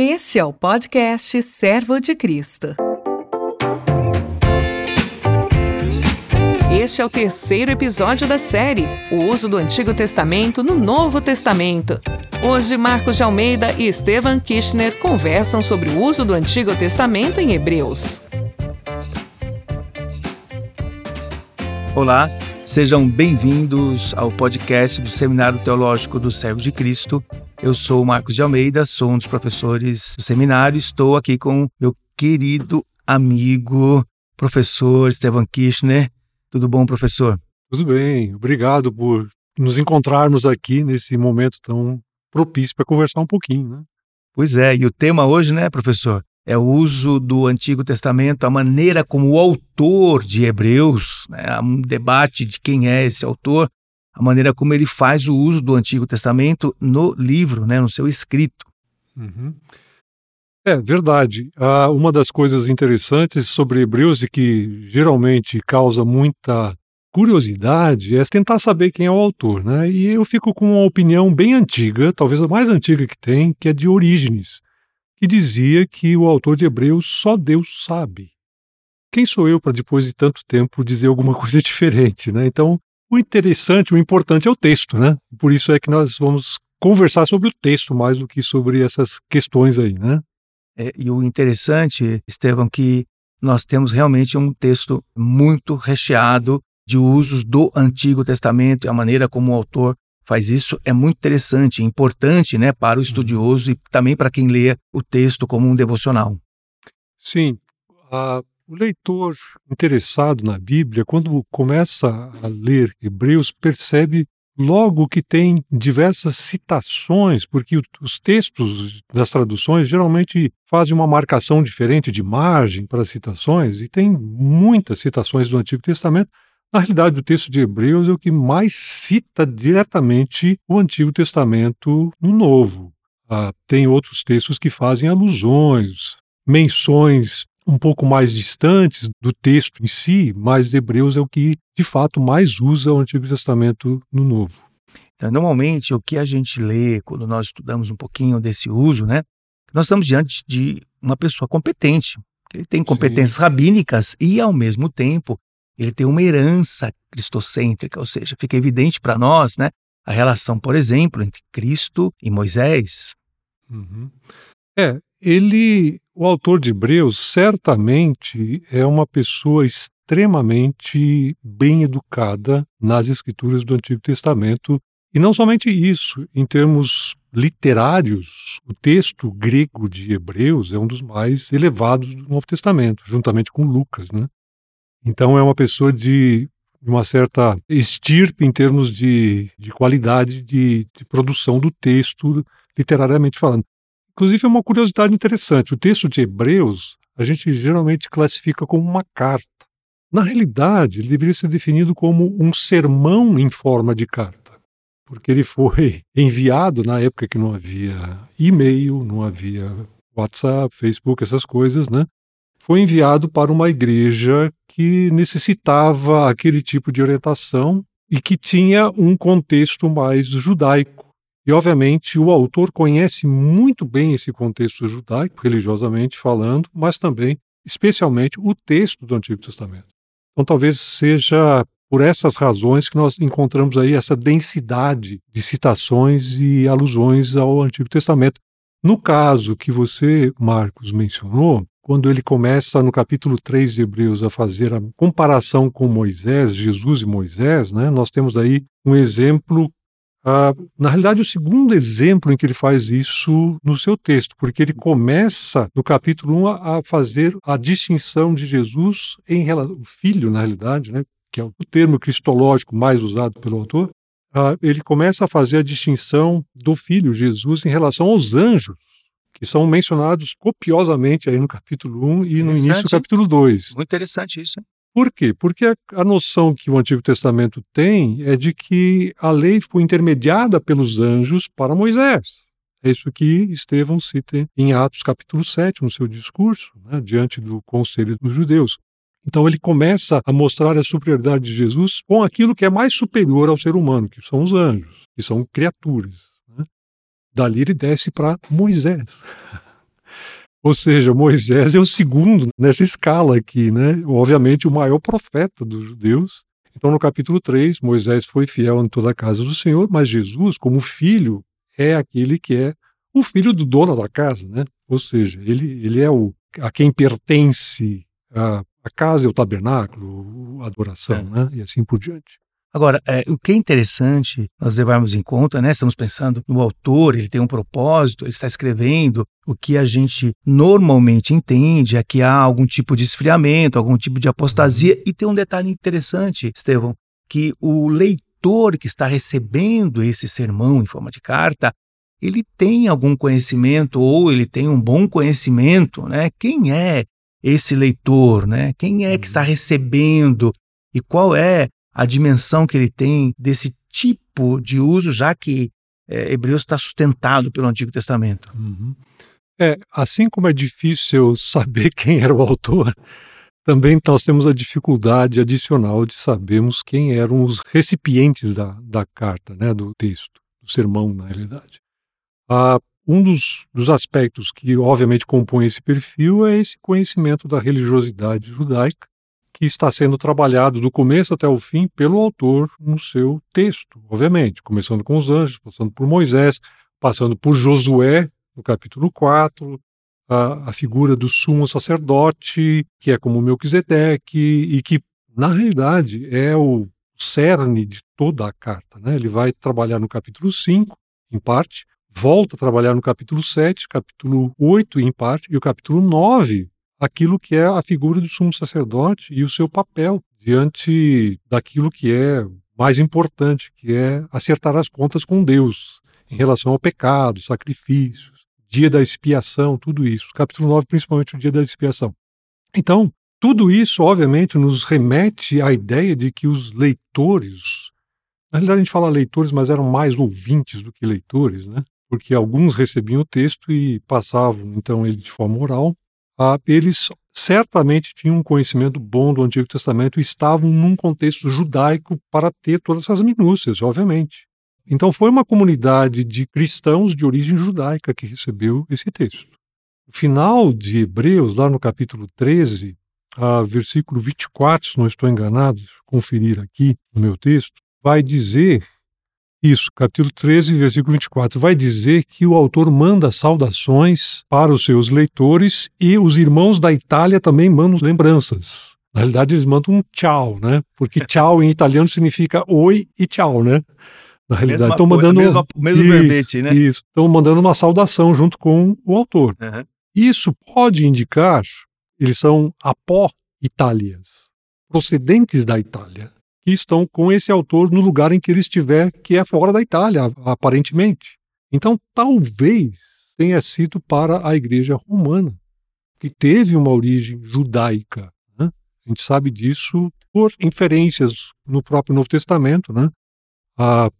Este é o podcast Servo de Cristo. Este é o terceiro episódio da série O uso do Antigo Testamento no Novo Testamento. Hoje, Marcos de Almeida e Stephen Kirchner conversam sobre o uso do Antigo Testamento em Hebreus. Olá, sejam bem-vindos ao podcast do Seminário Teológico do Servo de Cristo. Eu sou Marcos de Almeida, sou um dos professores do seminário. Estou aqui com meu querido amigo, professor Stefan Kirchner. Tudo bom, professor? Tudo bem. Obrigado por nos encontrarmos aqui nesse momento tão propício para conversar um pouquinho, né? Pois é, e o tema hoje, né, professor, é o uso do Antigo Testamento, a maneira como o autor de Hebreus, né, um debate de quem é esse autor, a maneira como ele faz o uso do Antigo Testamento no livro, né, no seu escrito. Uhum. É verdade. Ah, uma das coisas interessantes sobre Hebreus e que geralmente causa muita curiosidade é tentar saber quem é o autor, né? E eu fico com uma opinião bem antiga, talvez a mais antiga que tem, que é de Orígenes, que dizia que o autor de Hebreus só Deus sabe. Quem sou eu para depois de tanto tempo dizer alguma coisa diferente, né? Então, o interessante, o importante é o texto, né? Por isso é que nós vamos conversar sobre o texto mais do que sobre essas questões aí, né? É, e o interessante, Estevão, que nós temos realmente um texto muito recheado de usos do Antigo Testamento e a maneira como o autor faz isso é muito interessante, importante, né, para o uhum. estudioso e também para quem lê o texto como um devocional. Sim, a o leitor interessado na Bíblia, quando começa a ler Hebreus, percebe logo que tem diversas citações, porque os textos das traduções geralmente fazem uma marcação diferente de margem para as citações, e tem muitas citações do Antigo Testamento. Na realidade, o texto de Hebreus é o que mais cita diretamente o Antigo Testamento no Novo. Ah, tem outros textos que fazem alusões, menções um pouco mais distantes do texto em si, mas Hebreus é o que de fato mais usa o Antigo Testamento no Novo. Então, normalmente, o que a gente lê quando nós estudamos um pouquinho desse uso, né? Nós estamos diante de uma pessoa competente. Ele tem competências Sim. rabínicas e, ao mesmo tempo, ele tem uma herança cristocêntrica, ou seja, fica evidente para nós, né? A relação, por exemplo, entre Cristo e Moisés. Uhum. É, ele, o autor de Hebreus, certamente é uma pessoa extremamente bem educada nas escrituras do Antigo Testamento. E não somente isso, em termos literários, o texto grego de Hebreus é um dos mais elevados do Novo Testamento, juntamente com Lucas, né? Então é uma pessoa de uma certa estirpe em termos de, de qualidade de, de produção do texto, literariamente falando. Inclusive, é uma curiosidade interessante: o texto de Hebreus a gente geralmente classifica como uma carta. Na realidade, ele deveria ser definido como um sermão em forma de carta, porque ele foi enviado na época que não havia e-mail, não havia WhatsApp, Facebook, essas coisas, né? Foi enviado para uma igreja que necessitava aquele tipo de orientação e que tinha um contexto mais judaico. E, obviamente, o autor conhece muito bem esse contexto judaico, religiosamente falando, mas também, especialmente, o texto do Antigo Testamento. Então, talvez seja por essas razões que nós encontramos aí essa densidade de citações e alusões ao Antigo Testamento. No caso que você, Marcos, mencionou, quando ele começa no capítulo 3 de Hebreus a fazer a comparação com Moisés, Jesus e Moisés, né, nós temos aí um exemplo na realidade, o segundo exemplo em que ele faz isso no seu texto, porque ele começa no capítulo 1 a, fazer a distinção de Jesus em relação o filho, na realidade, né, que é o termo cristológico mais usado pelo autor. Ele começa a fazer a distinção do filho Jesus em relação aos anjos, que são mencionados copiosamente aí no capítulo 1 e no início do capítulo 2. Muito interessante isso. Hein? Por quê? Porque a, a, noção que o Antigo Testamento tem é de que a lei foi intermediada pelos anjos para Moisés. É isso que Estevão cita em Atos capítulo 7, no seu discurso, né, diante do conselho dos judeus. Então ele começa a mostrar a superioridade de Jesus com aquilo que é mais superior ao ser humano, que são os anjos, que são criaturas. Dali ele desce para Moisés. Ou seja, Moisés é o segundo nessa escala aqui, né? Obviamente o maior profeta dos judeus. Então, no capítulo 3, Moisés foi fiel em toda a casa do Senhor, mas Jesus, como filho, é aquele que é o filho do dono da casa, né? Ou seja, ele, ele é o a quem pertence a, a casa e o tabernáculo, a adoração, é. né? E assim por diante. Agora, é, o que é interessante nós levarmos em conta, né? Estamos pensando no autor, ele tem um propósito, ele está escrevendo o que a gente normalmente entende é que há algum tipo de esfriamento, algum tipo de apostasia. Uhum. E tem um detalhe interessante, Estevão, que o leitor que está recebendo esse sermão em forma de carta, ele tem algum conhecimento ou ele tem um bom conhecimento, né? Quem é esse leitor, né? Quem é que está uhum. recebendo e qual é a dimensão que ele tem desse tipo de uso, já que é, Hebreus está sustentado pelo Antigo Testamento. Uhum. É, assim como é difícil saber quem era o autor, também nós temos a dificuldade adicional de sabermos quem eram os recipientes da, da carta, né, do texto, do sermão, na realidade. Ah, um dos, dos aspectos que, obviamente, compõe esse perfil é esse conhecimento da religiosidade judaica, que está sendo trabalhado do começo até o fim pelo autor no seu texto, obviamente, começando com os anjos, passando por Moisés, passando por Josué, no capítulo 4, a, a figura do sumo sacerdote, que é como Melquisedeque, e que, na realidade, é o cerne de toda a carta. Né? Ele vai trabalhar no capítulo 5, em parte, volta a trabalhar no capítulo 7, capítulo 8, em parte, e o capítulo 9 aquilo que é a figura do sumo sacerdote e o seu papel diante daquilo que é mais importante, que é acertar as contas com Deus em relação ao pecado, sacrifícios, dia da expiação, tudo isso. Capítulo 9, principalmente o dia da expiação. Então, tudo isso, obviamente, nos remete à ideia de que os leitores, na realidade a gente fala leitores, mas eram mais ouvintes do que leitores, né? Porque alguns recebiam o texto e passavam, então, ele de forma oral, ah, eles certamente tinham um conhecimento bom do Antigo Testamento e estavam num contexto judaico para ter todas essas minúcias, obviamente. Então foi uma comunidade de cristãos de origem judaica que recebeu esse texto. O final de Hebreus, lá no capítulo 13, a versículo 24, se não estou enganado, conferir aqui no meu texto, vai dizer isso, capítulo 13, versículo 24, vai dizer que o autor manda saudações para os seus leitores e os irmãos da Itália também mandam lembranças. Na realidade, eles mandam um tchau, né? Porque tchau em italiano significa oi e tchau, né? Na realidade, estão mandando. Mesma, mesmo isso, verbete, né? Isso, estão mandando uma saudação junto com o autor. Uhum. Isso pode indicar, eles são apó-itálias, procedentes da Itália que estão com esse autor no lugar em que ele estiver, que é fora da Itália, aparentemente. Então, talvez tenha sido para a Igreja Romana, que teve uma origem judaica. Né? A gente sabe disso por inferências no próprio Novo Testamento. Né? A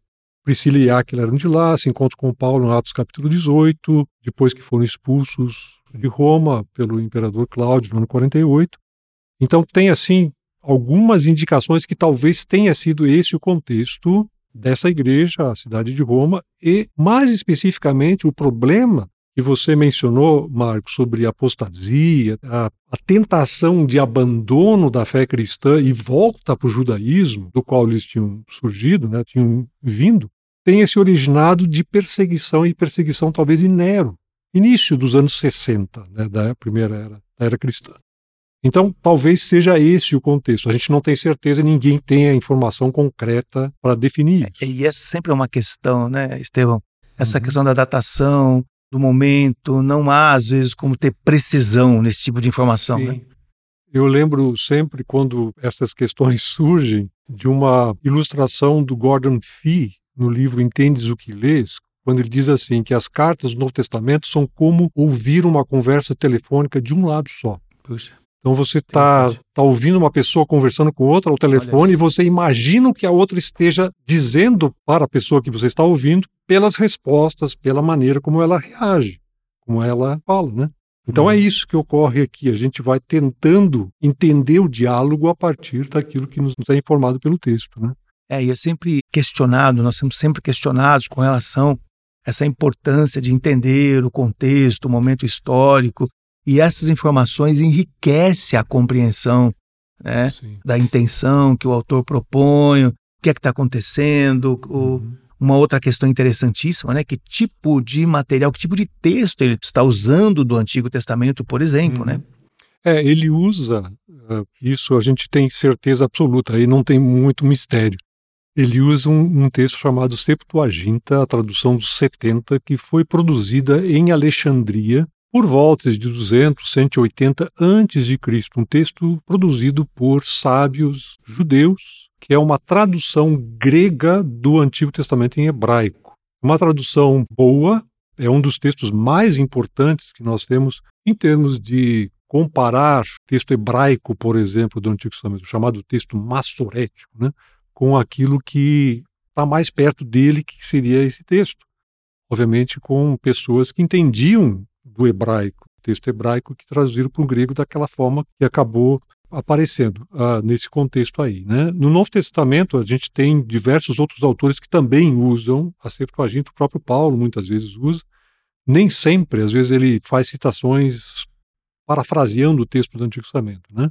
Priscila e Aquila eram de lá, se encontram com Paulo no Atos capítulo 18, depois que foram expulsos de Roma pelo imperador Cláudio no ano 48. Então tem assim algumas indicações que talvez tenha sido esse o contexto dessa igreja, a cidade de Roma, e mais especificamente o problema que você mencionou, Marcos, sobre a apostasia, a, a, tentação de abandono da fé cristã e volta para o judaísmo, do qual eles tinham surgido, né, tinham vindo, tenha se originado de perseguição e perseguição talvez de Nero, início dos anos 60, né, da primeira era, da era cristã. Então, talvez seja esse o contexto. A gente não tem certeza, ninguém tem a informação concreta para definir é, isso. E essa sempre é uma questão, né, Estevão? Essa uhum. questão da datação, do momento, não há, às vezes, como ter precisão nesse tipo de informação. Né? Sim. Né? Eu lembro sempre, quando essas questões surgem, de uma ilustração do Gordon Fee no livro Entendes o que Lês, quando ele diz assim que as cartas do Novo Testamento são como ouvir uma conversa telefônica de um lado só. Puxa. Então você está tá ouvindo uma pessoa conversando com outra ao telefone e você imagina o que a outra esteja dizendo para a pessoa que você está ouvindo pelas respostas, pela maneira como ela reage, como ela fala, né? Então hum. é uhum. isso que ocorre aqui. A gente vai tentando entender o diálogo a partir daquilo que nos é informado pelo texto, né? É, e é sempre questionado, nós somos sempre questionados com relação a essa importância de entender o contexto, o momento histórico, E essas informações enriquecem a compreensão né, da intenção que o autor propõe, o que é que está acontecendo, o, uhum. uma outra questão interessantíssima, né, que tipo de material, que tipo de texto ele está usando do Antigo Testamento, por exemplo, né? uhum. né? É, ele usa, uh, isso a gente tem certeza absoluta, aí não tem muito mistério. Ele usa um, um, texto chamado Septuaginta, a tradução dos 70, que foi produzida em Alexandria por volta de 200, 180 antes de Cristo, um texto produzido por sábios judeus, que é uma tradução grega do Antigo Testamento em hebraico. Uma tradução boa, é um dos textos mais importantes que nós temos em termos de comparar texto hebraico, por exemplo, do Antigo Testamento, chamado texto massorético, né, com aquilo que está mais perto dele, que seria esse texto. Obviamente, com pessoas que entendiam do hebraico, texto hebraico, que traduziram para o grego daquela forma que acabou aparecendo uh, nesse contexto aí. Né? No Novo Testamento, a gente tem diversos outros autores que também usam a Septuaginta, o próprio Paulo muitas vezes usa, nem sempre, às vezes ele faz citações parafraseando o texto do Antigo Testamento, né?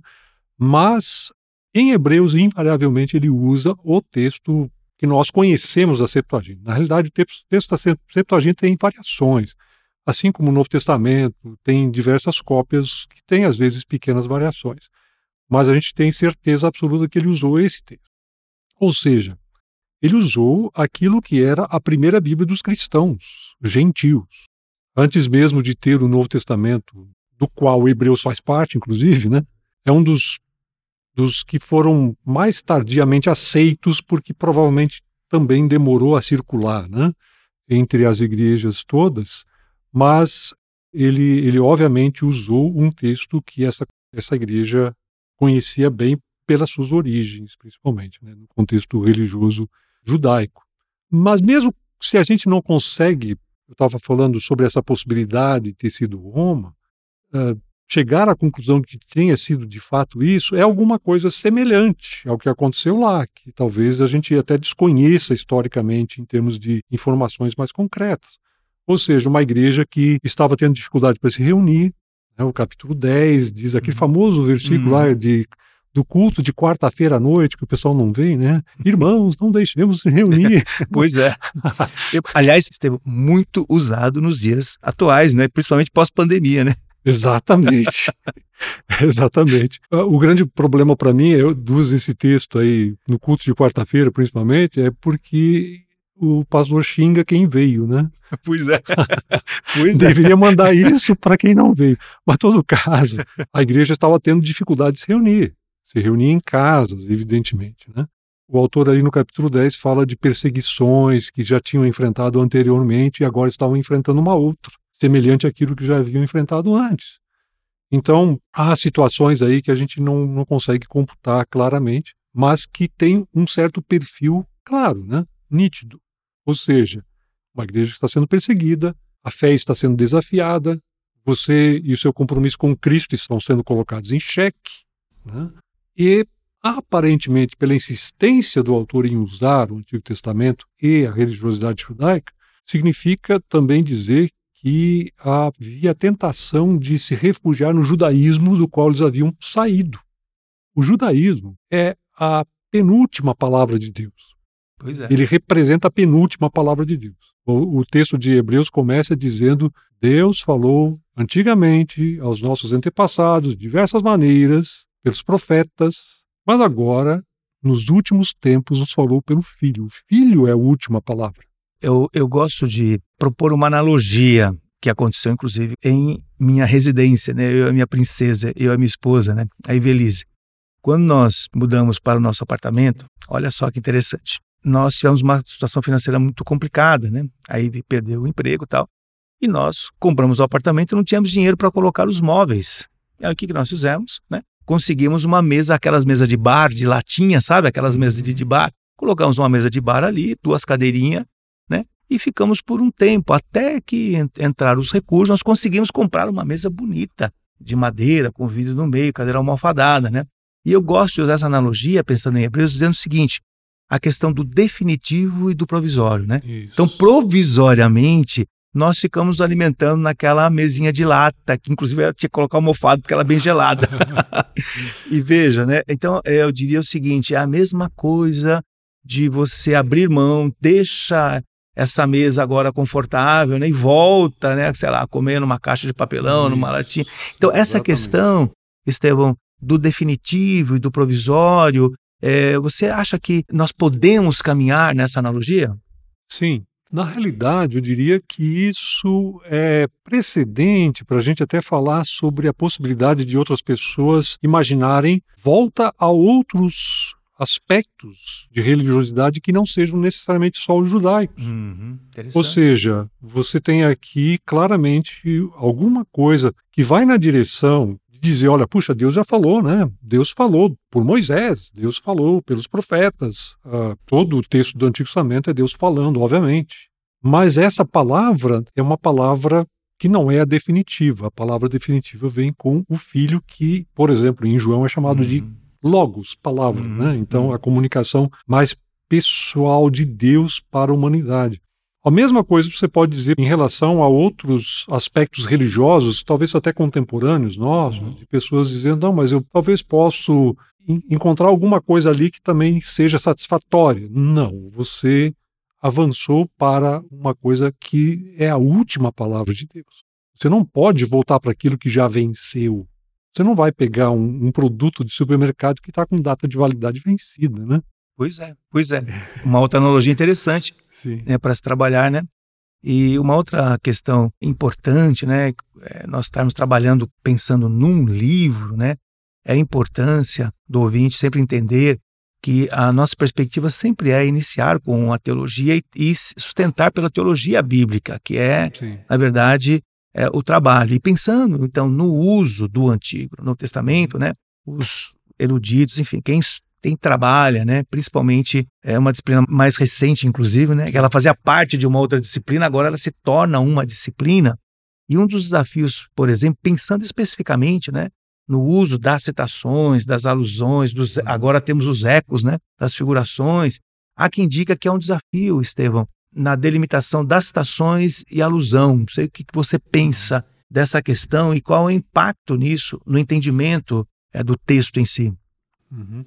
Mas em Hebreus, invariavelmente, ele usa o texto que nós conhecemos da Septuaginta. Na realidade, o texto da Septuaginta tem variações. Assim como o Novo Testamento tem diversas cópias que têm, às vezes, pequenas variações. Mas a gente tem certeza absoluta que ele usou esse texto. Ou seja, ele usou aquilo que era a primeira Bíblia dos cristãos, gentios. Antes mesmo de ter o Novo Testamento do qual o Hebreus faz parte, inclusive, né? É um dos, dos que foram mais tardiamente aceitos, porque provavelmente também demorou a circular, né? Entre as igrejas todas, mas ele, ele obviamente usou um texto que essa, essa igreja conhecia bem pelas suas origens, principalmente, né? no contexto religioso judaico. Mas mesmo se a gente não consegue, eu estava falando sobre essa possibilidade de ter sido Roma, uh, chegar à conclusão de que tenha sido de fato isso é alguma coisa semelhante ao que aconteceu lá, que talvez a gente até desconheça historicamente em termos de informações mais concretas. Ou seja, uma igreja que estava tendo dificuldade para se reunir, né, o capítulo 10 diz aquele uhum. famoso versículo uhum. lá de do culto de quarta-feira à noite, que o pessoal não vem, né? Irmãos, não deixemos se reunir. pois é. Aliás, esteve muito usado nos dias atuais, né? Principalmente pós-pandemia, né? Exatamente. Exatamente. Ah, o grande problema para mim, eu uso esse texto aí no culto de quarta-feira, principalmente, é porque o pastor xinga quem veio, né? Pois é. Pois é. Deveria mandar isso para quem não veio. Mas, em todo caso, a igreja estava tendo dificuldade de se reunir. Se reunir em casas, evidentemente, né? O autor ali no capítulo 10 fala de perseguições que já tinham enfrentado anteriormente e agora estavam enfrentando uma outra semelhante àquilo que já haviam enfrentado antes. Então, há situações aí que a gente não, não consegue computar claramente, mas que tem um certo perfil claro, né? nítido. Ou seja, uma igreja está sendo perseguida, a fé está sendo desafiada, você e o seu compromisso com Cristo estão sendo colocados em xeque. Né? E, aparentemente, pela insistência do autor em usar o Antigo Testamento e a religiosidade judaica, significa também dizer que havia tentação de se refugiar no judaísmo do qual eles haviam saído. O judaísmo é a penúltima palavra de Deus. É. Ele representa a penúltima palavra de Deus. O, o, texto de Hebreus começa dizendo: Deus falou antigamente aos nossos antepassados de diversas maneiras, pelos profetas, mas agora, nos últimos tempos, nos falou pelo Filho. O Filho é a última palavra. Eu, eu gosto de propor uma analogia que aconteceu, inclusive, em minha residência, né? Eu e a minha princesa, eu e a minha esposa, né? A Ivelise. Quando nós mudamos para o nosso apartamento, olha só que interessante. Nós tivemos uma situação financeira muito complicada, né? Aí perdeu o emprego e tal. E nós compramos o apartamento e não tínhamos dinheiro para colocar os móveis. Aí o que, que nós fizemos, né? Conseguimos uma mesa, aquelas mesas de bar, de latinha, sabe? Aquelas mesas de, de bar. Colocamos uma mesa de bar ali, duas cadeirinhas, e ficamos por um tempo, até que entraram os recursos, nós conseguimos comprar uma mesa bonita, de madeira, com vidro no meio, cadeira almofadada, né? E eu gosto de usar essa analogia, pensando em Hebreus, dizendo o seguinte, a questão do definitivo e do provisório, né? Isso. Então, provisoriamente, nós ficamos alimentando naquela mesinha de lata, que inclusive ela tinha que colocar almofado porque ela é bem gelada. e veja, né? Então eu diria o seguinte: é a mesma coisa de você abrir mão, deixa essa mesa agora confortável, né? E volta, né? Sei lá, comer numa caixa de papelão, Isso. numa latinha. Então, essa Exatamente. questão, Estevão, do definitivo e do provisório, é, você acha que nós podemos caminhar nessa analogia? Sim. Na realidade, eu diria que isso é precedente para a gente até falar sobre a possibilidade de outras pessoas imaginarem volta a outros aspectos de religiosidade que não sejam necessariamente só os judaicos. Uhum, Ou seja, você tem aqui claramente alguma coisa que vai na direção dizer, olha, puxa, Deus já falou, né? Deus falou por Moisés, Deus falou pelos profetas. Uh, todo o texto do Antigo Testamento é Deus falando, obviamente. Mas essa palavra é uma palavra que não é a definitiva. A palavra definitiva vem com o filho que, por exemplo, em João é chamado uhum. de logos, palavra, uhum. né? Então, uhum. a comunicação mais pessoal de Deus para a humanidade. A mesma coisa você pode dizer em relação a outros aspectos religiosos, talvez até contemporâneos nossos, uhum. de pessoas dizendo, não, mas eu talvez posso encontrar alguma coisa ali que também seja satisfatória. Não, você avançou para uma coisa que é a última palavra de Deus. Você não pode voltar para aquilo que já venceu. Você não vai pegar um, um produto de supermercado que está com data de validade vencida, né? Pois é, pois é. Uma outra analogia interessante né, para se trabalhar, né? E uma outra questão importante, né? É nós estarmos trabalhando pensando num livro, né? É a importância do ouvinte sempre entender que a nossa perspectiva sempre é iniciar com a teologia e, e sustentar pela teologia bíblica, que é, Sim. na verdade, é, o trabalho. E pensando, então, no uso do Antigo, no Testamento, né, os eruditos, enfim, quem, quem trabalha, né, principalmente é uma disciplina mais recente, inclusive, né, que ela fazia parte de uma outra disciplina, agora ela se torna uma disciplina. E um dos desafios, por exemplo, pensando especificamente, né, no uso das citações, das alusões, dos, agora temos os ecos, né, das figurações. Há quem diga que é um desafio, Estevão, na delimitação das citações e alusão. Não sei o que você pensa dessa questão e qual é o impacto nisso no entendimento é, do texto em si. Uhum.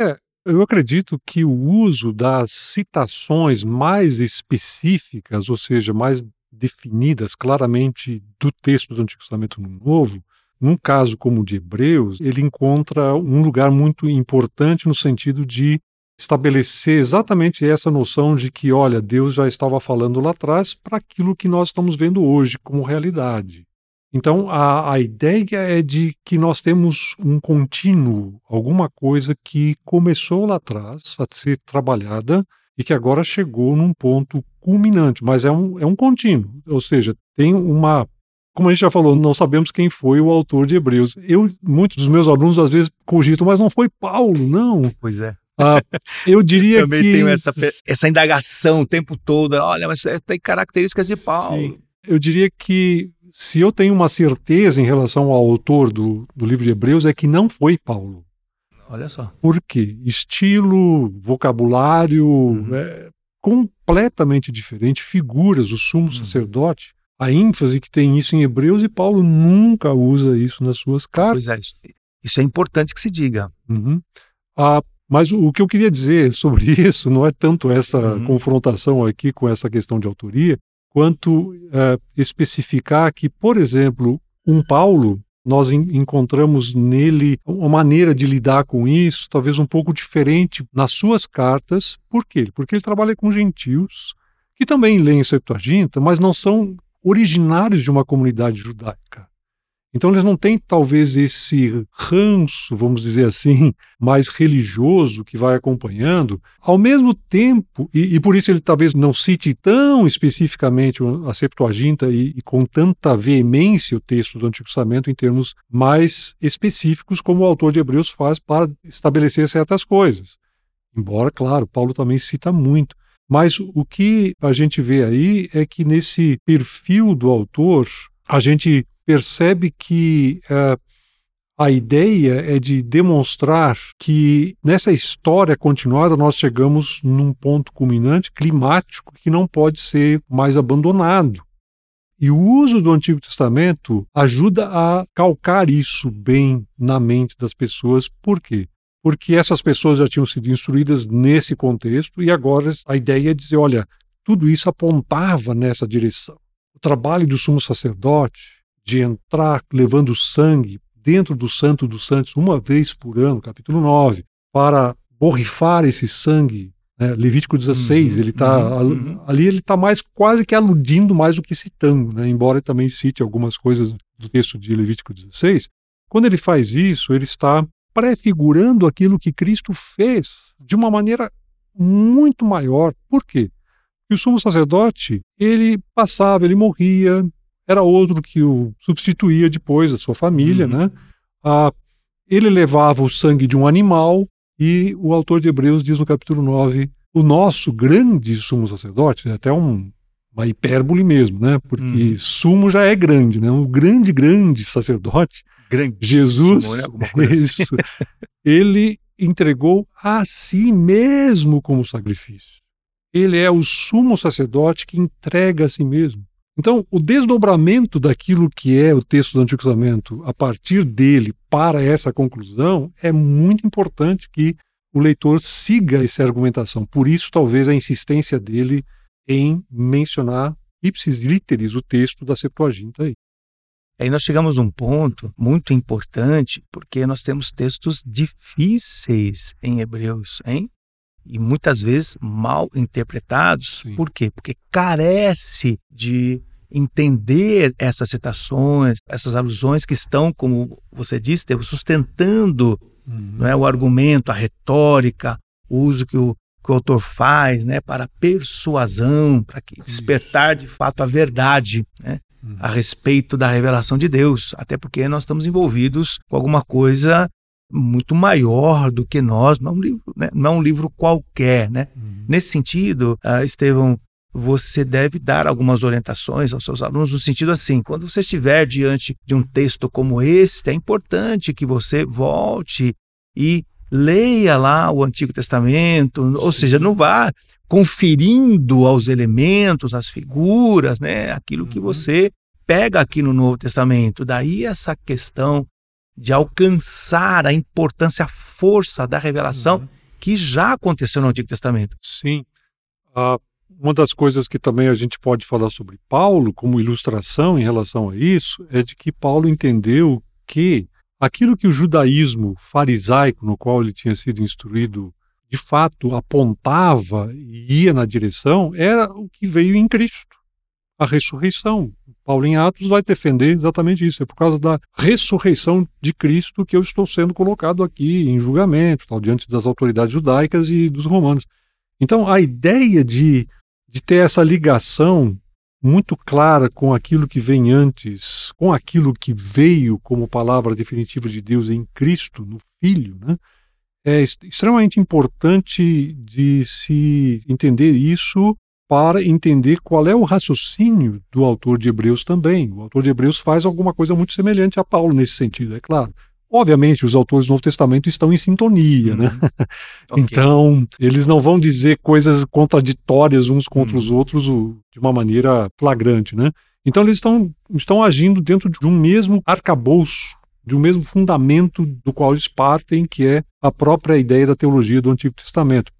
É, eu acredito que o uso das citações mais específicas, ou seja, mais definidas claramente do texto do Antigo Testamento no Novo, num caso como o de Hebreus, ele encontra um lugar muito importante no sentido de estabelecer exatamente essa noção de que, olha, Deus já estava falando lá atrás para aquilo que nós estamos vendo hoje como realidade. Então, a, a ideia é de que nós temos um contínuo, alguma coisa que começou lá atrás a ser trabalhada e que agora chegou num ponto culminante, mas é um, é um contínuo, ou seja, tem uma como a gente já falou, não sabemos quem foi o autor de Hebreus. Eu, muitos dos meus alunos às vezes cogitam, mas não foi Paulo, não. Pois é. Ah, eu diria Também que. Também tenho essa, essa indagação o tempo todo. Olha, mas é, tem características de Paulo. Sim. Eu diria que se eu tenho uma certeza em relação ao autor do, do livro de Hebreus é que não foi Paulo. Olha só. Por quê? Estilo, vocabulário, uhum. é completamente diferente. Figuras, o sumo uhum. sacerdote, a ênfase que tem isso em Hebreus e Paulo nunca usa isso nas suas cartas. Pois é, isso é importante que se diga. Uhum. Ah, mas o, que eu queria dizer sobre isso não é tanto essa uhum. confrontação aqui com essa questão de autoria, quanto uh, especificar que, por exemplo, um Paulo, nós encontramos nele uma maneira de lidar com isso, talvez um pouco diferente nas suas cartas. Por quê? Porque ele trabalha com gentios que também leem Septuaginta, mas não são originários de uma comunidade judaica. Então eles não têm talvez esse ranço, vamos dizer assim, mais religioso que vai acompanhando, ao mesmo tempo, e, e por isso ele talvez não cite tão especificamente a Septuaginta e, e, com tanta veemência o texto do Antigo Testamento em termos mais específicos, como o autor de Hebreus faz para estabelecer certas coisas. Embora, claro, Paulo também cita muito. Mas o que a gente vê aí é que nesse perfil do autor, a gente percebe que uh, a ideia é de demonstrar que nessa história continuada nós chegamos num ponto culminante climático que não pode ser mais abandonado. E o uso do Antigo Testamento ajuda a calcar isso bem na mente das pessoas. Por quê? Porque essas pessoas já tinham sido instruídas nesse contexto e agora a ideia é dizer: olha, tudo isso apontava nessa direção. O trabalho do sumo sacerdote de entrar levando sangue dentro do Santo dos Santos uma vez por ano, capítulo 9, para borrifar esse sangue né? Levítico 16, uhum, ele tá uhum, uhum. ali ele está mais quase que aludindo mais do que citando, né? embora ele também cite algumas coisas do texto de Levítico 16. Quando ele faz isso, ele está prefigurando aquilo que Cristo fez de uma maneira muito maior. Por quê? Porque o sumo sacerdote, ele passava, ele morria, era outro que o substituía depois, a sua família, uhum. né? Ah, ele levava o sangue de um animal, e o autor de Hebreus diz no capítulo 9: o nosso grande sumo sacerdote, é até um, uma hipérbole mesmo, né? Porque hum. sumo já é grande, né? Um grande, grande sacerdote, Jesus, né? isso, assim. ele entregou a si mesmo como sacrifício. Ele é o sumo sacerdote que entrega a si mesmo. Então, o desdobramento daquilo que é o texto do Antigo Testamento a partir dele para essa conclusão é muito importante que o leitor siga essa argumentação. Por isso, talvez, a insistência dele em mencionar ipsis literis, o texto da Septuaginta aí. Aí nós chegamos num ponto muito importante, porque nós temos textos difíceis em Hebreus, hein? E muitas vezes mal interpretados. Sim. Por quê? Porque carece de entender essas citações, essas alusões que estão, como você disse, sustentando uhum. não é, o argumento, a retórica, o uso que o, que o autor faz né, para persuasão, para que despertar de fato a verdade né, uhum. a respeito da revelação de Deus. Até porque nós estamos envolvidos com alguma coisa muito maior do que nós, não é um livro, né, não é um livro qualquer. Né? Uhum. Nesse sentido, uh, Estevão, você deve dar algumas orientações aos seus alunos no sentido assim, quando você estiver diante de um texto como este, é importante que você volte e leia lá o Antigo Testamento, ou seja, não vá conferindo aos elementos, às figuras, né, aquilo que uhum. você pega aqui no Novo Testamento. Daí essa questão de alcançar a importância, a força da revelação uhum. que já aconteceu no Antigo Testamento. Sim. Uh, uma das coisas que também a gente pode falar sobre Paulo, como ilustração em relação a isso, é de que Paulo entendeu que aquilo que o judaísmo farisaico, no qual ele tinha sido instruído, de fato apontava e ia na direção, era o que veio em Cristo, a ressurreição. Paulo em Atos vai defender exatamente isso. É por causa da ressurreição de Cristo que eu estou sendo colocado aqui em julgamento, tal, diante das autoridades judaicas e dos romanos. Então, a ideia de de ter essa ligação muito clara com aquilo que vem antes, com aquilo que veio como palavra definitiva de Deus em Cristo, no Filho, né? É extremamente importante de se entender isso para entender qual é o raciocínio do autor de Hebreus também. O autor de Hebreus faz alguma coisa muito semelhante a Paulo nesse sentido, é claro. Obviamente, os autores do Novo Testamento estão em sintonia, né? Uhum. okay. Então, eles não vão dizer coisas contraditórias uns contra uhum. os outros de uma maneira flagrante, né? Então, eles estão, estão agindo dentro de um mesmo arcabouço, de um mesmo fundamento do qual eles partem, que é a própria ideia da teologia do Antigo Testamento.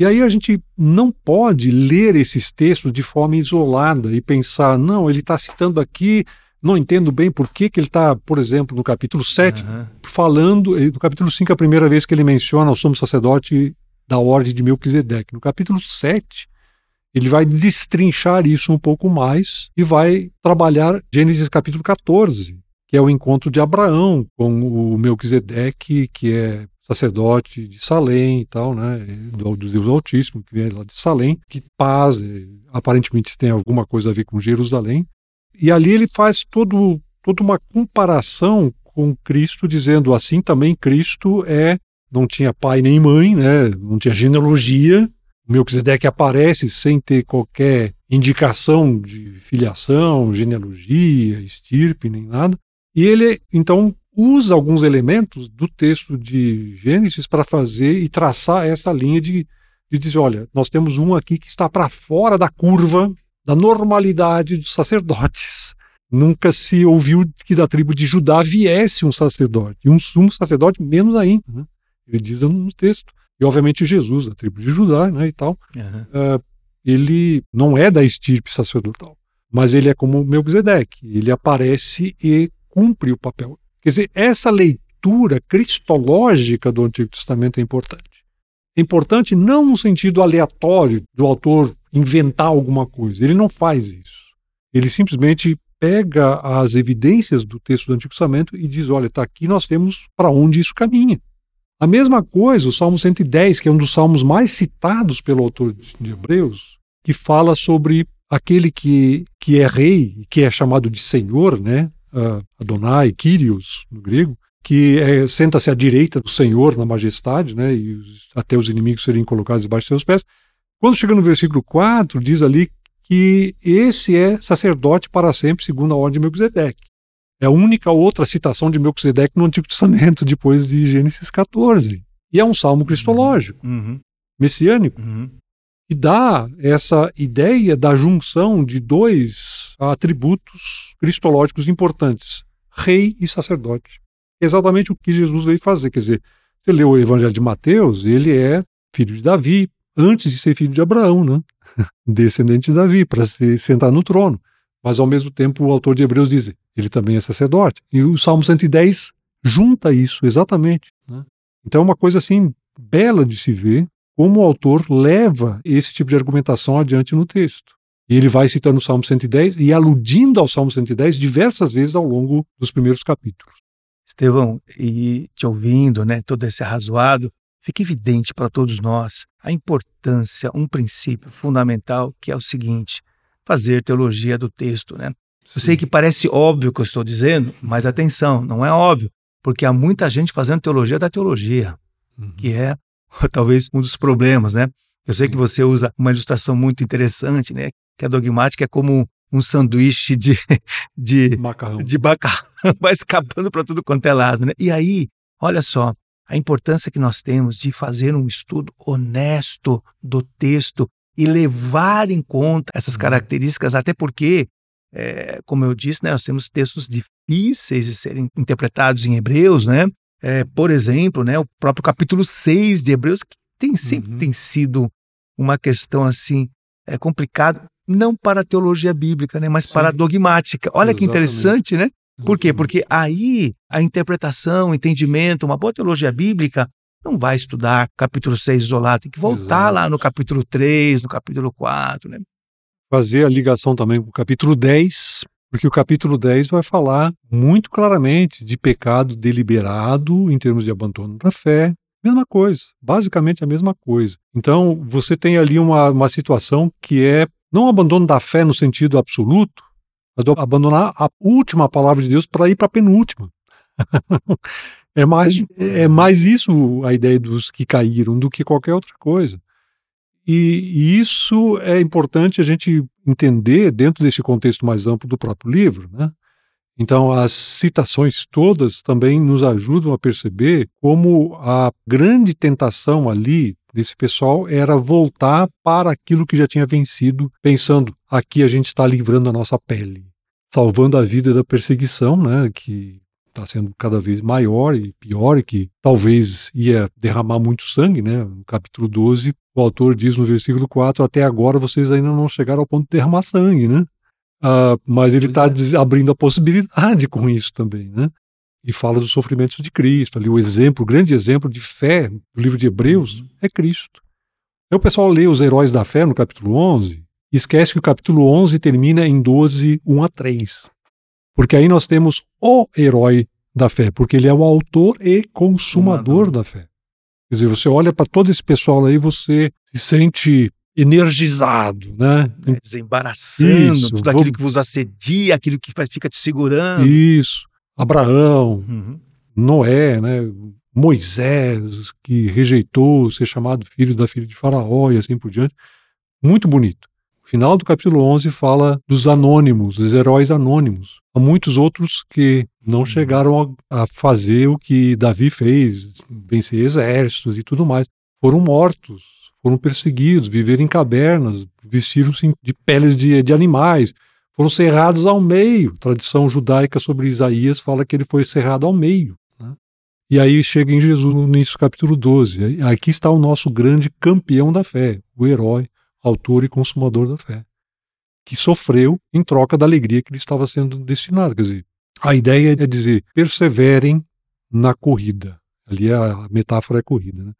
E aí a gente não pode ler esses textos de forma isolada e pensar, não, ele está citando aqui não entendo bem por que, que ele está, por exemplo, no capítulo 7, uhum. falando, no capítulo 5 é a primeira vez que ele menciona o sumo sacerdote da ordem de Melquisedeque. No capítulo 7, ele vai destrinchar isso um pouco mais e vai trabalhar Gênesis capítulo 14, que é o encontro de Abraão com o Melquisedeque, que é sacerdote de Salém e tal, né, do, do Deus Altíssimo, que vem lá de Salém, que paz, é, aparentemente tem alguma coisa a ver com Jerusalém, e ali ele faz todo, toda uma comparação com Cristo, dizendo assim também Cristo é não tinha pai nem mãe, né? não tinha genealogia. Melquisedeque aparece sem ter qualquer indicação de filiação, genealogia, estirpe, nem nada. E ele, então, usa alguns elementos do texto de Gênesis para fazer e traçar essa linha de, de dizer: olha, nós temos um aqui que está para fora da curva da normalidade dos sacerdotes. Nunca se ouviu que da tribo de Judá viesse um sacerdote, e um sumo sacerdote menos ainda. Né? Ele diz no texto. E, obviamente, Jesus, da tribo de Judá né, e tal, uhum. uh, ele não é da estirpe sacerdotal, mas ele é como Melquisedeque. Ele aparece e cumpre o papel. Quer dizer, essa leitura cristológica do Antigo Testamento é importante. É importante não no sentido aleatório do autor inventar alguma coisa. Ele não faz isso. Ele simplesmente pega as evidências do texto do Antigo Testamento e diz: olha, está aqui, nós temos para onde isso caminha. A mesma coisa, o Salmo 110, que é um dos salmos mais citados pelo autor de Hebreus, que fala sobre aquele que, que é rei, que é chamado de Senhor, né? Uh, Adonai, Kyrios, no grego, que é, senta-se à direita do Senhor na majestade, né? E os, até os inimigos serem colocados debaixo de seus pés. Quando chega no versículo 4, diz ali que esse é sacerdote para sempre, segundo a ordem de Melquisedeque. É a única outra citação de Melquisedeque no Antigo Testamento, depois de Gênesis 14. E é um salmo cristológico, uhum. messiânico, uhum. Que dá essa ideia da junção de dois atributos cristológicos importantes, rei e sacerdote. Exatamente o que Jesus veio fazer. Quer dizer, você lê o Evangelho de Mateus, ele é filho de Davi, antes de ser filho de Abraão, né? descendente de Davi, para se sentar no trono. Mas ao mesmo tempo o autor de Hebreus diz, ele também é sacerdote. E o Salmo 110 junta isso exatamente. Né? Então é uma coisa assim bela de se ver como o autor leva esse tipo de argumentação adiante no texto. E ele vai citando o Salmo 110 e aludindo ao Salmo 110 diversas vezes ao longo dos primeiros capítulos. Estevão, e te ouvindo, né, todo esse arrazoado, fica evidente para todos nós a importância, um princípio fundamental que é o seguinte: fazer teologia do texto, né? Sim. Eu sei que parece óbvio o que eu estou dizendo, mas atenção, não é óbvio, porque há muita gente fazendo teologia da teologia, uhum. que é talvez um dos problemas, né? Eu sei que você usa uma ilustração muito interessante, né? Que a dogmática é como um sanduíche de, de macarrão, de macarrão vai escapando para tudo quanto é lado, né? E aí, olha só, a importância que nós temos de fazer um estudo honesto do texto e levar em conta essas uhum. características, até porque, é, como eu disse, né, nós temos textos difíceis de serem interpretados em Hebreus, né? É, por exemplo, né, o próprio capítulo 6 de Hebreus, que tem, sempre uhum. tem sido uma questão assim é, complicada, não para a teologia bíblica, né, mas Sim. para a dogmática. Olha Exatamente. que interessante, né? Por quê? Uhum. Porque aí a interpretação, o entendimento, uma boa teologia bíblica não vai estudar capítulo 6 isolado, tem que voltar Exato. lá no capítulo 3, no capítulo 4, né? Fazer a ligação também com o capítulo 10, porque o capítulo 10 vai falar muito claramente de pecado deliberado em termos de abandono da fé. Mesma coisa, basicamente a mesma coisa. Então, você tem ali uma, uma situação que é não abandono da fé no sentido absoluto, mas abandonar a última palavra de Deus para ir para a penúltima. É mais, é mais isso a ideia dos que caíram do que qualquer outra coisa. E, isso é importante a gente entender dentro desse contexto mais amplo do próprio livro. Né? Então, as citações todas também nos ajudam a perceber como a grande tentação ali desse pessoal era voltar para aquilo que já tinha vencido, pensando: aqui a gente está livrando a nossa pele, salvando a vida da perseguição, né, que está sendo cada vez maior e pior e que talvez ia derramar muito sangue, né? No capítulo 12, o autor diz no versículo 4, até agora vocês ainda não chegaram ao ponto de derramar sangue, né? Ah, mas ele está é. abrindo a possibilidade com isso também, né? E fala dos sofrimentos de Cristo, ali o exemplo, o grande exemplo de fé do livro de Hebreus uhum. é Cristo. Aí o pessoal lê os heróis da fé no capítulo 11 e esquece que o capítulo 11 termina em 12, 1 a 3. Porque aí nós temos o herói da fé, porque ele é o autor e consumador da fé. Quer dizer, você olha para todo esse pessoal aí, você se sente energizado, né? É, desembaraçando Isso, tudo aquilo vou... que vos assedia, aquilo que fica te segurando. Isso. Abraão, uhum. Noé, né? Moisés, que rejeitou ser chamado filho da filha de Faraó e assim por diante. Muito bonito final do capítulo 11 fala dos anônimos, dos heróis anônimos. Há muitos outros que não uhum. chegaram a, a fazer o que Davi fez, vencer exércitos e tudo mais. Foram mortos, foram perseguidos, viveram em cavernas, vestiram-se de peles de, de animais, foram cerrados ao meio. A tradição judaica sobre Isaías fala que ele foi cerrado ao meio. Né? E aí chega em Jesus no início do capítulo 12. Aqui está o nosso grande campeão da fé, o herói, autor e consumador da fé, que sofreu em troca da alegria que lhe estava sendo destinada. Quer dizer, a ideia é dizer, perseverem na corrida. Ali a metáfora é corrida. Né?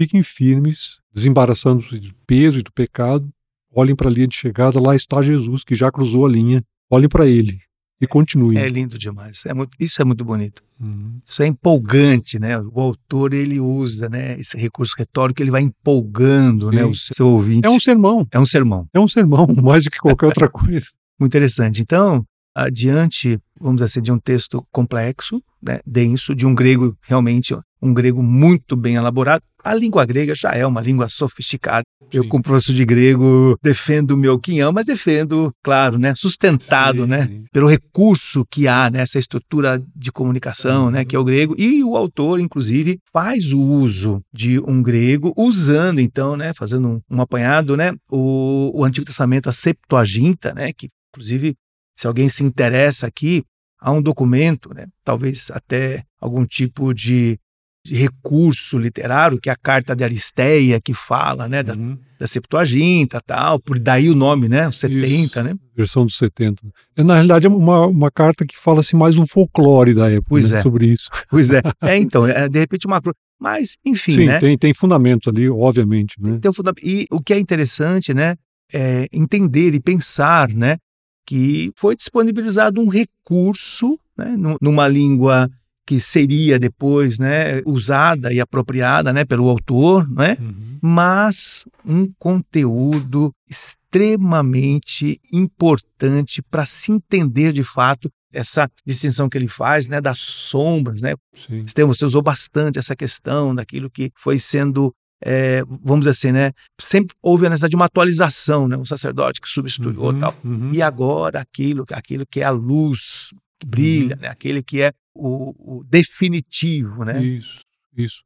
Fiquem firmes, desembaraçando-se do peso e do pecado, olhem para a linha de chegada, lá está Jesus, que já cruzou a linha, olhem para ele e continuem. É lindo demais, é muito, isso é muito bonito. Uhum. Isso é empolgante, né? O autor, ele usa né, esse recurso retórico, ele vai empolgando né, o seu ouvinte. É um sermão. É um sermão. É um sermão, mais do que qualquer outra coisa. Muito interessante. Então, adiante, vamos dizer assim, de um texto complexo, né, denso, de um grego realmente, um grego muito bem elaborado. A língua grega já é uma língua sofisticada. Sim. Eu, como professor de grego, defendo o meu quinhão, mas defendo, claro, né, sustentado, sim, né, pelo recurso que há nessa estrutura de comunicação, né, que é o grego. E o autor, inclusive, faz o uso de um grego, usando então, né, fazendo um, um apanhado, né, o, o Antigo Testamento, a Septuaginta, né, que inclusive se alguém se interessa aqui, há um documento, né, talvez até algum tipo de, de, recurso literário, que é a Carta de Aristeia, que fala né, da, uhum. da Septuaginta, tal, por daí o nome, né, os 70, Isso, né? Versão dos 70. É, na realidade, é uma, uma carta que fala assim, mais um folclore da época pois né, é. sobre isso. Pois é. É, então, é, de repente uma mas, enfim, Sim, né? tem, tem fundamento ali, obviamente. Né? Tem um fundamento. E o que é interessante, né, é entender e pensar, né, que foi disponibilizado um recurso né, numa língua que seria depois né, usada e apropriada né, pelo autor, né, uhum. mas um conteúdo extremamente importante para se entender de fato essa distinção que ele faz né, das sombras. Né? Sim. você usou bastante essa questão daquilo que foi sendo é, vamos dizer assim, né? Sempre houve a necessidade de uma atualização, né? Um sacerdote que substituiu uhum, tal. Uhum. E agora aquilo, aquilo que é a luz que brilha, uhum. né? Aquele que é o, o, definitivo, né? Isso, isso.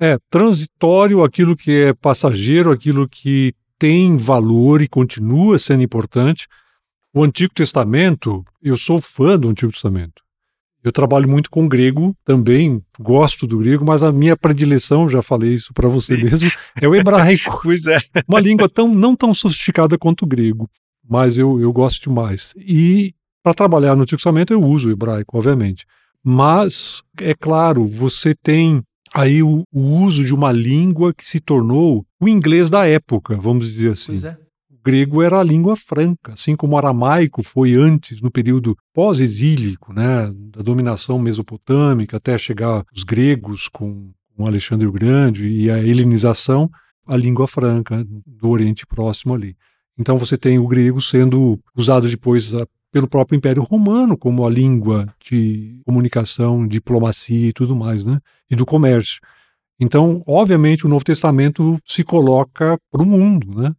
É transitório aquilo que é passageiro, aquilo que tem valor e continua sendo importante. O Antigo Testamento, eu sou fã do Antigo Testamento. Eu trabalho muito com grego também, gosto do grego, mas a minha predileção, já falei isso para você Sim. mesmo, é o hebraico. pois é. Uma língua tão, não tão sofisticada quanto o grego, mas eu, eu gosto demais. E para trabalhar no Antigo Testamento eu uso o hebraico, obviamente. Mas, é claro, você tem aí o, o, uso de uma língua que se tornou o inglês da época, vamos dizer assim. Pois é grego era a língua franca, assim como o aramaico foi antes, no período pós-exílico, né, da dominação mesopotâmica, até chegar os gregos com, com Alexandre o Grande e a helenização, a língua franca do Oriente Próximo ali. Então você tem o grego sendo usado depois ah, pelo próprio Império Romano como a língua de comunicação, diplomacia e tudo mais, né? E do comércio. Então, obviamente, o Novo Testamento se coloca para o mundo, né?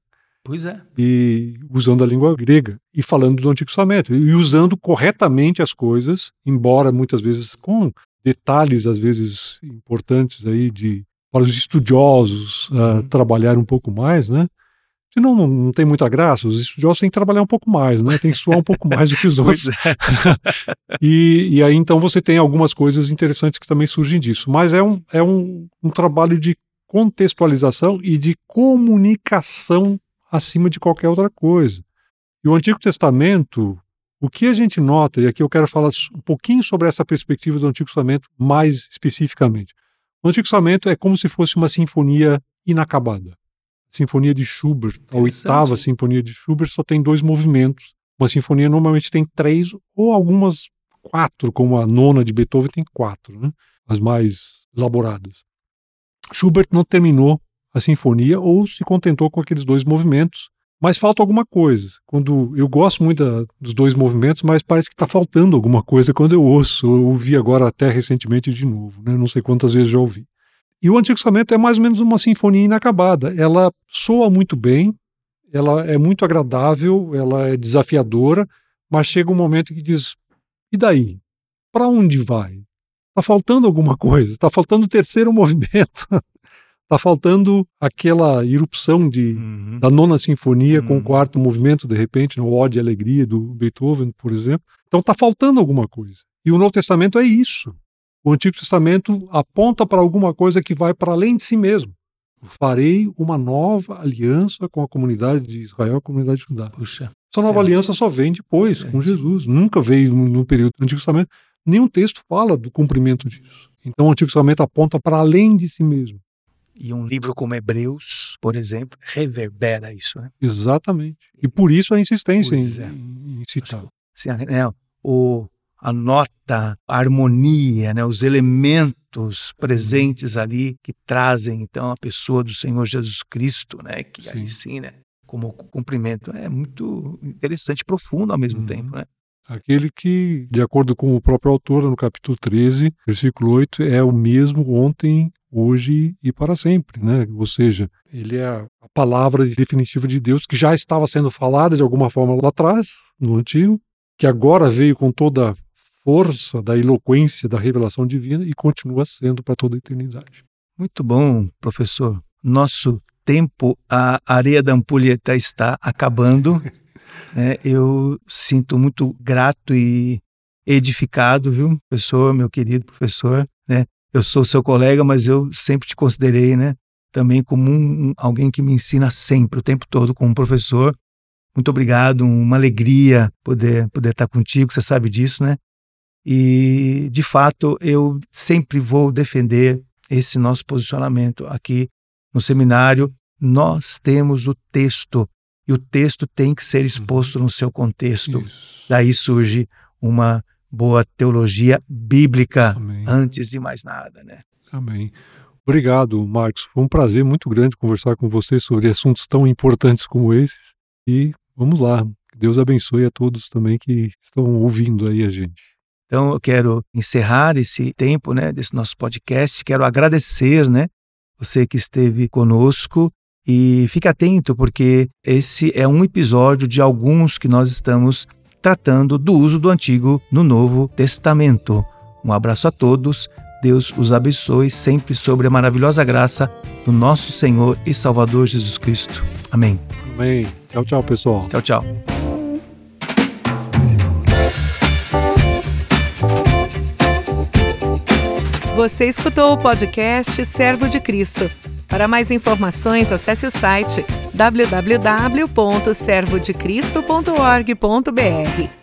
Pois é. E usando a língua grega e falando do Antigo Testamento e usando corretamente as coisas, embora muitas vezes com detalhes às vezes importantes aí de para os estudiosos uh, trabalhar um pouco mais, né? Senão não, não tem muita graça, os estudiosos têm que trabalhar um pouco mais, né? Tem que suar um pouco mais do que os outros. É. e, e aí então você tem algumas coisas interessantes que também surgem disso. Mas é um, é um, um trabalho de contextualização e de comunicação acima de qualquer outra coisa. E o Antigo Testamento, o que a gente nota, e aqui eu quero falar um pouquinho sobre essa perspectiva do Antigo Testamento mais especificamente. O Antigo Testamento é como se fosse uma sinfonia inacabada. Sinfonia de Schubert, a oitava sinfonia de Schubert só tem dois movimentos. Uma sinfonia normalmente tem três ou algumas quatro, como a nona de Beethoven tem quatro, né? as mais elaboradas. Schubert não terminou a sinfonia ou se contentou com aqueles dois movimentos. Mas falta alguma coisa. Quando eu gosto muito da, dos dois movimentos, mas parece que está faltando alguma coisa quando eu ouço. Eu ouvi agora até recentemente de novo, né? não sei quantas vezes já ouvi. E o Antigo Testamento é mais ou menos uma sinfonia inacabada. Ela soa muito bem, ela é muito agradável, ela é desafiadora, mas chega um momento que diz: e daí? Para onde vai? Está faltando alguma coisa, está faltando o terceiro movimento. Tá faltando aquela erupção de, Uhum. da nona sinfonia com o Uhum. quarto movimento, de repente, no Ode e Alegria do Beethoven, por exemplo. Então tá faltando alguma coisa. E o Novo Testamento é isso. O Antigo Testamento aponta para alguma coisa que vai para além de si mesmo. Farei uma nova aliança com a comunidade de Israel, a comunidade de Judá. Puxa. Essa nova Certo. aliança só vem depois, Certo. com Jesus. Nunca veio no, no período do Antigo Testamento. Nenhum texto fala do cumprimento disso. Então o Antigo Testamento aponta para além de si mesmo. E um livro como Hebreus, por exemplo, reverbera isso, né? Exatamente. E por isso a insistência Pois em, é. em- citar. Assim, a- né, o, a nota, a harmonia, né, os elementos presentes ali que trazem então a pessoa do Senhor Jesus Cristo, né, que aí sim, né, como cumprimento é muito interessante, e profundo ao mesmo Uhum. tempo, né? Aquele que, de acordo com o próprio autor, no capítulo 13, versículo 8, é o mesmo ontem, hoje e para sempre, né? Ou seja, ele é a palavra definitiva de Deus que já estava sendo falada de alguma forma lá atrás, no antigo, que agora veio com toda a força da eloquência da revelação divina e continua sendo para toda a eternidade. Muito bom, professor. Nosso tempo, a areia da ampulheta está acabando. né? Eu sinto muito grato e edificado, viu, professor, meu querido professor. Né? Eu sou seu colega, mas eu sempre te considerei, né, também como um, alguém que me ensina sempre, o tempo todo, como professor. Muito obrigado, uma alegria poder poder estar contigo, você sabe disso, né? E de fato eu sempre vou defender esse nosso posicionamento aqui no seminário. Nós temos o texto e o texto tem que ser exposto no seu contexto. Isso. Daí surge uma boa teologia bíblica Amém. antes de mais nada, né? Amém. Obrigado, Marcos. Foi um prazer muito grande conversar com você sobre assuntos tão importantes como esses. E vamos lá. Deus abençoe a todos também que estão ouvindo aí a gente. Então eu quero encerrar esse tempo, né, desse nosso podcast. Quero agradecer, né, você que esteve conosco e fique atento porque esse é um episódio de alguns que nós estamos tratando do uso do Antigo no Novo Testamento. Um abraço a todos. Deus os abençoe sempre sobre a maravilhosa graça do nosso Senhor e Salvador Jesus Cristo. Amém. Amém. Tchau, tchau, pessoal. Tchau, tchau. Você escutou o podcast Servo de Cristo. Para mais informações, acesse o site www.servodecristo.org.br.